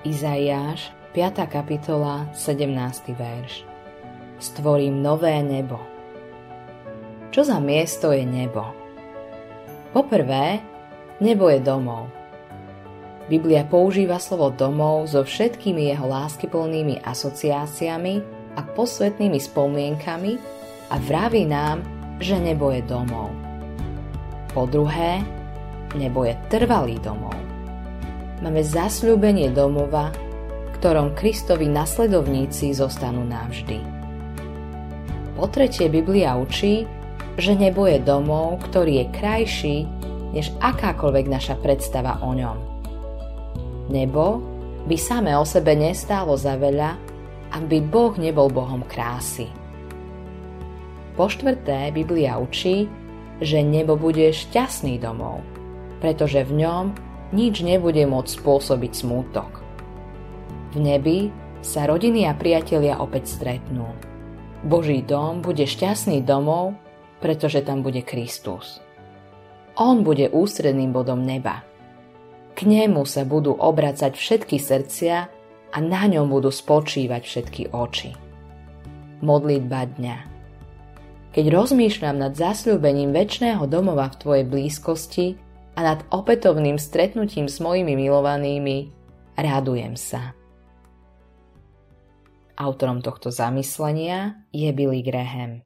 Izaiáš, 5. kapitola, 17. verš. Stvorím nové nebo. Čo za miesto je nebo? Poprvé, nebo je domov. Biblia používa slovo domov so všetkými jeho láskyplnými asociáciami a posvetnými spomienkami a vraví nám, že nebo je domov. Po druhé, nebo je trvalý domov. Máme zasľúbenie domova, v ktorom Kristovi nasledovníci zostanú navždy. Po tretie Biblia učí, že nebo je domov, ktorý je krajší než akákoľvek naša predstava o ňom. Nebo by samé o sebe nestálo za veľa, ak by Boh nebol Bohom krásy. Po štvrté Biblia učí, že nebo bude šťastný domov, pretože v ňom nič nebude môcť spôsobiť smútok. V nebi sa rodiny a priatelia opäť stretnú. Boží dom bude šťastný domov, pretože tam bude Kristus. On bude ústredným bodom neba. K nemu sa budú obracať všetky srdcia a na ňom budú spočívať všetky oči. Modlitba dňa Keď rozmýšľam nad zasľúbením väčšného domova v tvojej blízkosti, a nad opätovným stretnutím s mojimi milovanými radujem sa. Autorom tohto zamyslenia je Billy Graham.